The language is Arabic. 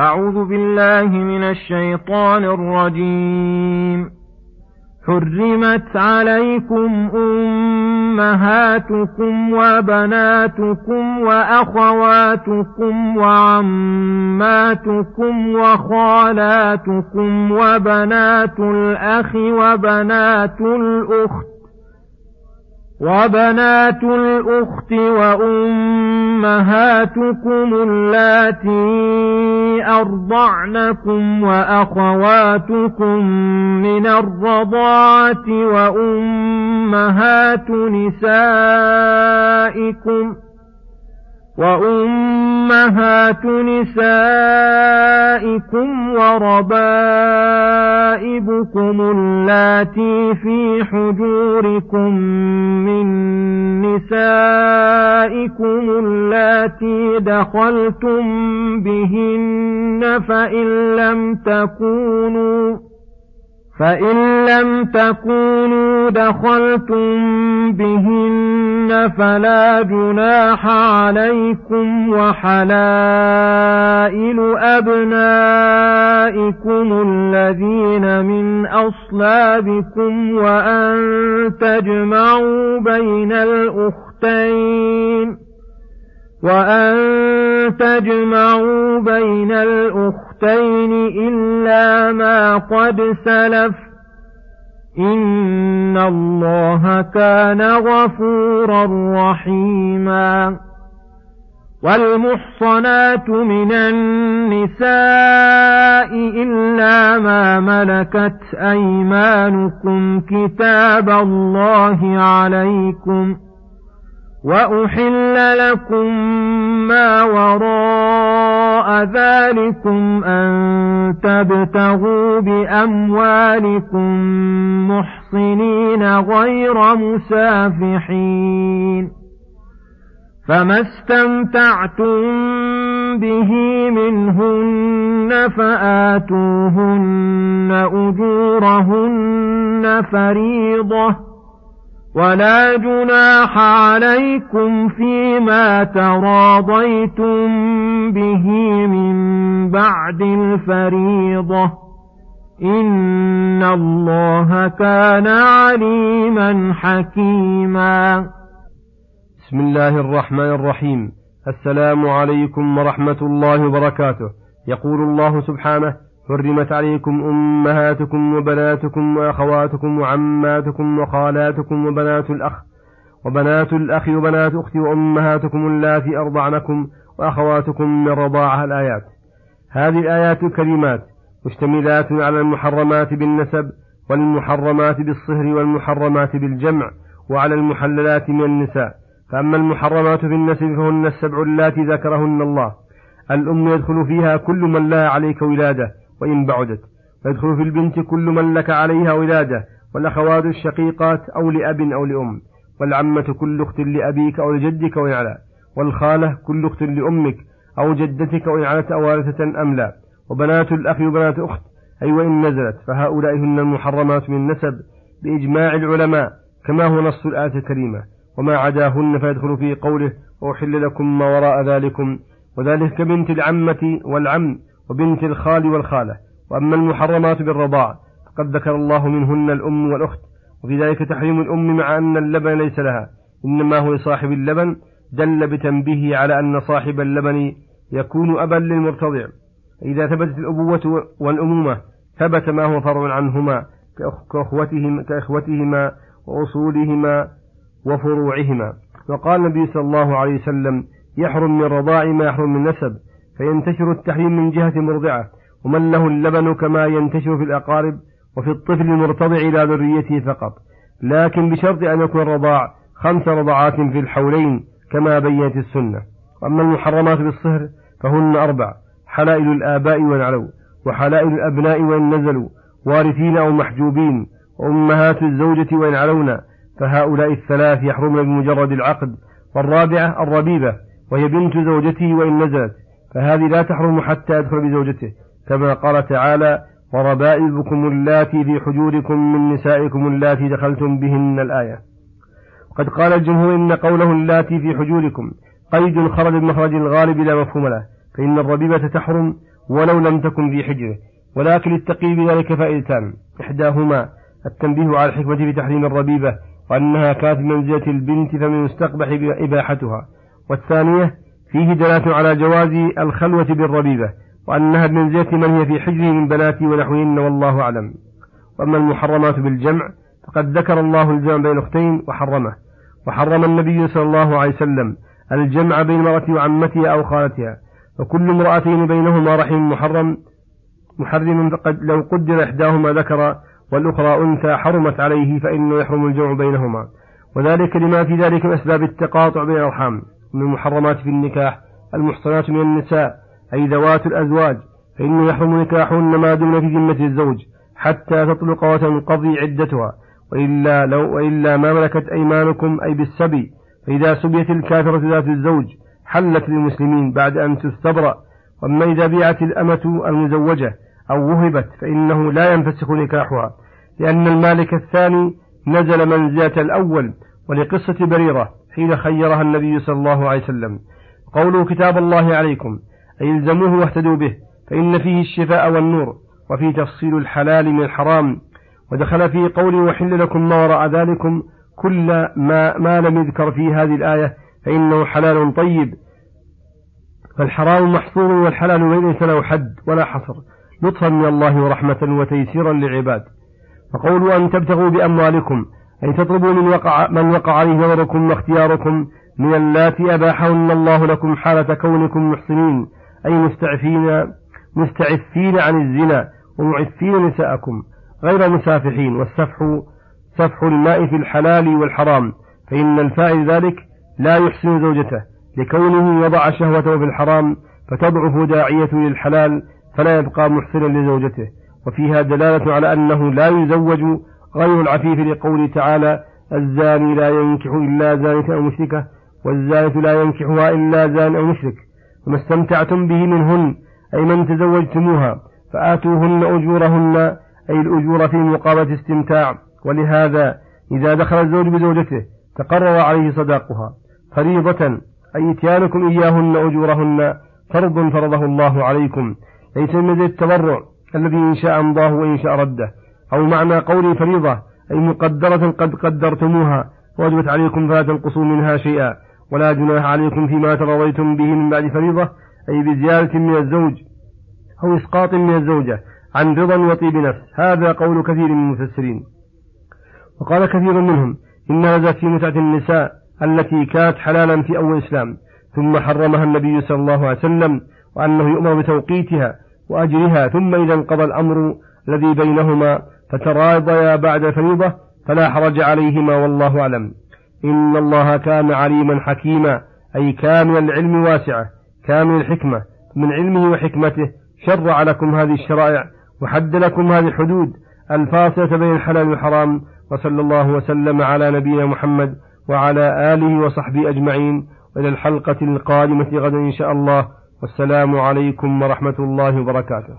أعوذ بالله من الشيطان الرجيم. حرمت عليكم أمهاتكم وبناتكم وأخواتكم وعماتكم وخالاتكم وبنات الأخ وبنات الأخت وبنات الأخت وأمهاتكم اللاتي أرضعنكم وأخواتكم من الرضاعة وأمهات نسائكم وأمهات نسائكم وربائبكم اللاتي في حجوركم من نسائكم اللاتي دخلتم بهن فإن لم تكونوا فإن لم تكونوا دخلتم بهن فلا جناح عليكم وحلائل أبنائكم الذين من أصلابكم وأن تجمعوا بين الأختين وأن تجمعوا بين الأختين إلا ما قد سلف. إن الله كان غفورا رحيما. والمحصنات من النساء إلا ما ملكت أيمانكم كتاب الله عليكم ۖ. وأحل لكم ما وراء ذلكم أن تبتغوا بأموالكم محصنين غير مسافحين فما استمتعتم به منهن فآتوهن أجورهن فريضةً ولا جناح عليكم فيما تراضيتم به من بعد الفريضة. إن الله كان عليما حكيما. بسم الله الرحمن الرحيم. السلام عليكم ورحمة الله وبركاته. يقول الله سبحانه حرمت عليكم أمهاتكم وبناتكم وأخواتكم وعماتكم وخالاتكم وبنات الأخ وبنات الأخ وبنات أخت وأمهاتكم اللاتي أرضعنكم وأخواتكم من رضاعها الآيات. هذه الآيات الكريمات مشتملات على المحرمات بالنسب والمحرمات بالصهر والمحرمات بالجمع وعلى المحللات من النساء. فأما المحرمات بالنسب فهن السبع اللاتي ذكرهن الله. الأم يدخل فيها كل من لا عليك ولادة. وإن بعدت. ويدخل في البنت كل من لك عليها ولادة والأخوات الشقيقات أو لأب أو لأم والعمة كل أخت لأبيك أو لجدك وإن علا والخالة كل أخت لأمك أو جدتك وإن علت أوارثة أم لا. وبنات الأخ وبنات أخت أي وإن نزلت. فهؤلاء هن المحرمات من النسب بإجماع العلماء كما هو نص الآية الكريمة. وما عداهن فيدخل في قوله وأحل لكم ما وراء ذلكم. وذلك كبنت العمة والعم وبنت الخال والخالة. وأما المحرمات بالرضاع فقد ذكر الله منهن الأم والأخت. وفي ذلك تحريم الأم مع أن اللبن ليس لها. إنما هو لصاحب اللبن. دل بتنبيهه على أن صاحب اللبن يكون أبا للمرتضع. إذا ثبتت الأبوة والأمومة ثبت ما هو فرع عنهما كأخوتهما, كأخوتهما وأصولهما وفروعهما. وقال النبي صلى الله عليه وسلم يحرم من رضاع ما يحرم من نسب. فينتشر التحريم من جهة مرضعة ومن له اللبن كما ينتشر في الأقارب وفي الطفل المرتضع إلى ذريته فقط. لكن بشرط أن يكون الرضاع خمس رضعات في الحولين كما بينت السنة. وأما المحرمات بالصهر فهن أربع حلائل الآباء وإن علوا وحلائل الأبناء وإن نزلوا وارثين أو محجوبين وأمهات الزوجة وإن علونا فهؤلاء الثلاث يحرمن بمجرد العقد والرابعة الربيبة وهي بنت زوجته وإن نزلت. فهذه لا تحرم حتى يدخل بزوجته كما قال تعالى وربائبكم اللاتي في حجوركم من نسائكم اللاتي دخلتم بهن الآية. قد قال الجمهور إن قوله اللاتي في حجوركم قيد خرج بمخرج الغالب لا مفهوم له فإن الربيبة تحرم ولو لم تكن في حجره ولكن للتقي بذلك فائدتان إحداهما التنبيه على الحكمة في تحريم الربيبة وأنها كانت منزلة البنت فمن يستقبح إباحتها. والثانية فيه دلالة على جواز الخلوة بالربيبة وأنها بمنزلة من هي في حجره من بناتي ونحوهن والله أعلم. وأما المحرمات بالجمع فقد ذكر الله الجمع بين أختين وحرمه. وحرم النبي صلى الله عليه وسلم الجمع بين المرأة وعمتها أو خالتها وكل امرأتين بينهما رحم محرم محرم فقد لو قدر إحداهما ذكر والأخرى أنثى حرمت عليه فإنه يحرم الجمع بينهما. وذلك لما في ذلك من أسباب التقاطع بين الأرحام. من المحرمات في النكاح المحصنات من النساء أي ذوات الأزواج فإنه يحرم نكاحهن ما دون في ذمة الزوج حتى تطلق وتنقضي عدتها وإلا, لو وإلا ما ملكت أيمانكم أي بالسبي فإذا سبيت الكافرة ذات الزوج حلت للمسلمين بعد أن تستبرأ وأما إذا بيعت الأمة المزوجة أو وهبت فإنه لا ينفسخ نكاحها لأن المالك الثاني نزل منزلة الأول ولقصة بريرة. حين خيرها النبي صلى الله عليه وسلم. قوله كتاب الله عليكم. أي الزموه واهتدوا به. فإن فيه الشفاء والنور. وفيه تفصيل الحلال من الحرام. ودخل في قوله وحل لكم ما وراء ذلكم. كل ما, ما لم يذكر في هذه الآية. فإنه حلال طيب. فالحرام محصور والحلال ليس له حد ولا حصر. لطفا من الله ورحمة وتيسيرا للعباد. فقولوا أن تبتغوا بأموالكم. أي تطلبوا من وقع, من وقع عليه نظركم واختياركم من اللاتي أباحهن الله لكم حالة كونكم محسنين أي مستعفين مستعفين عن الزنا ومعفين نساءكم غير مسافحين والسفح سفح الماء في الحلال والحرام فإن الفاعل ذلك لا يحسن زوجته لكونه وضع شهوته في الحرام فتضعف داعية للحلال فلا يبقى محسنا لزوجته وفيها دلالة على أنه لا يزوج غير العفيف لقوله تعالى الزاني لا ينكح إلا زانية أو مشركة والزانية لا ينكحها إلا زان أو مشرك. وما استمتعتم به منهن أي من تزوجتموها فآتوهن أجورهن أي الأجور في مقابلة استمتاع. ولهذا إذا دخل الزوج بزوجته تقرر عليه صداقها. فريضة أي إتيانكم إياهن أجورهن فرض فرضه الله عليكم. ليس من التبرع الذي إن شاء أمضاه وإن شاء رده. أو معنى قولي فريضة أي مقدرة قد قدرتموها وجبت عليكم فلا تنقصوا منها شيئا ولا جناح عليكم فيما ترضيتم به من بعد فريضة أي بزيادة من الزوج أو إسقاط من الزوجة عن رضا وطيب نفس هذا قول كثير من المفسرين. وقال كثير منهم إن نزلت في متعة النساء التي كانت حلالا في أول الإسلام ثم حرمها النبي صلى الله عليه وسلم وأنه يؤمر بتوقيتها وأجرها ثم إذا انقضى الأمر الذي بينهما فتراضيا بعد الفريضة فلا حرج عليهما والله أعلم. إن الله كان عليما حكيما أي كامل العلم واسعة كامل الحكمة. من علمه وحكمته شرع لكم هذه الشرائع وحد لكم هذه الحدود الفاصلة بين الحلال والحرام وصلى الله وسلم على نبينا محمد وعلى آله وصحبه أجمعين. وإلى الحلقة القادمة غدا إن شاء الله. والسلام عليكم ورحمة الله وبركاته.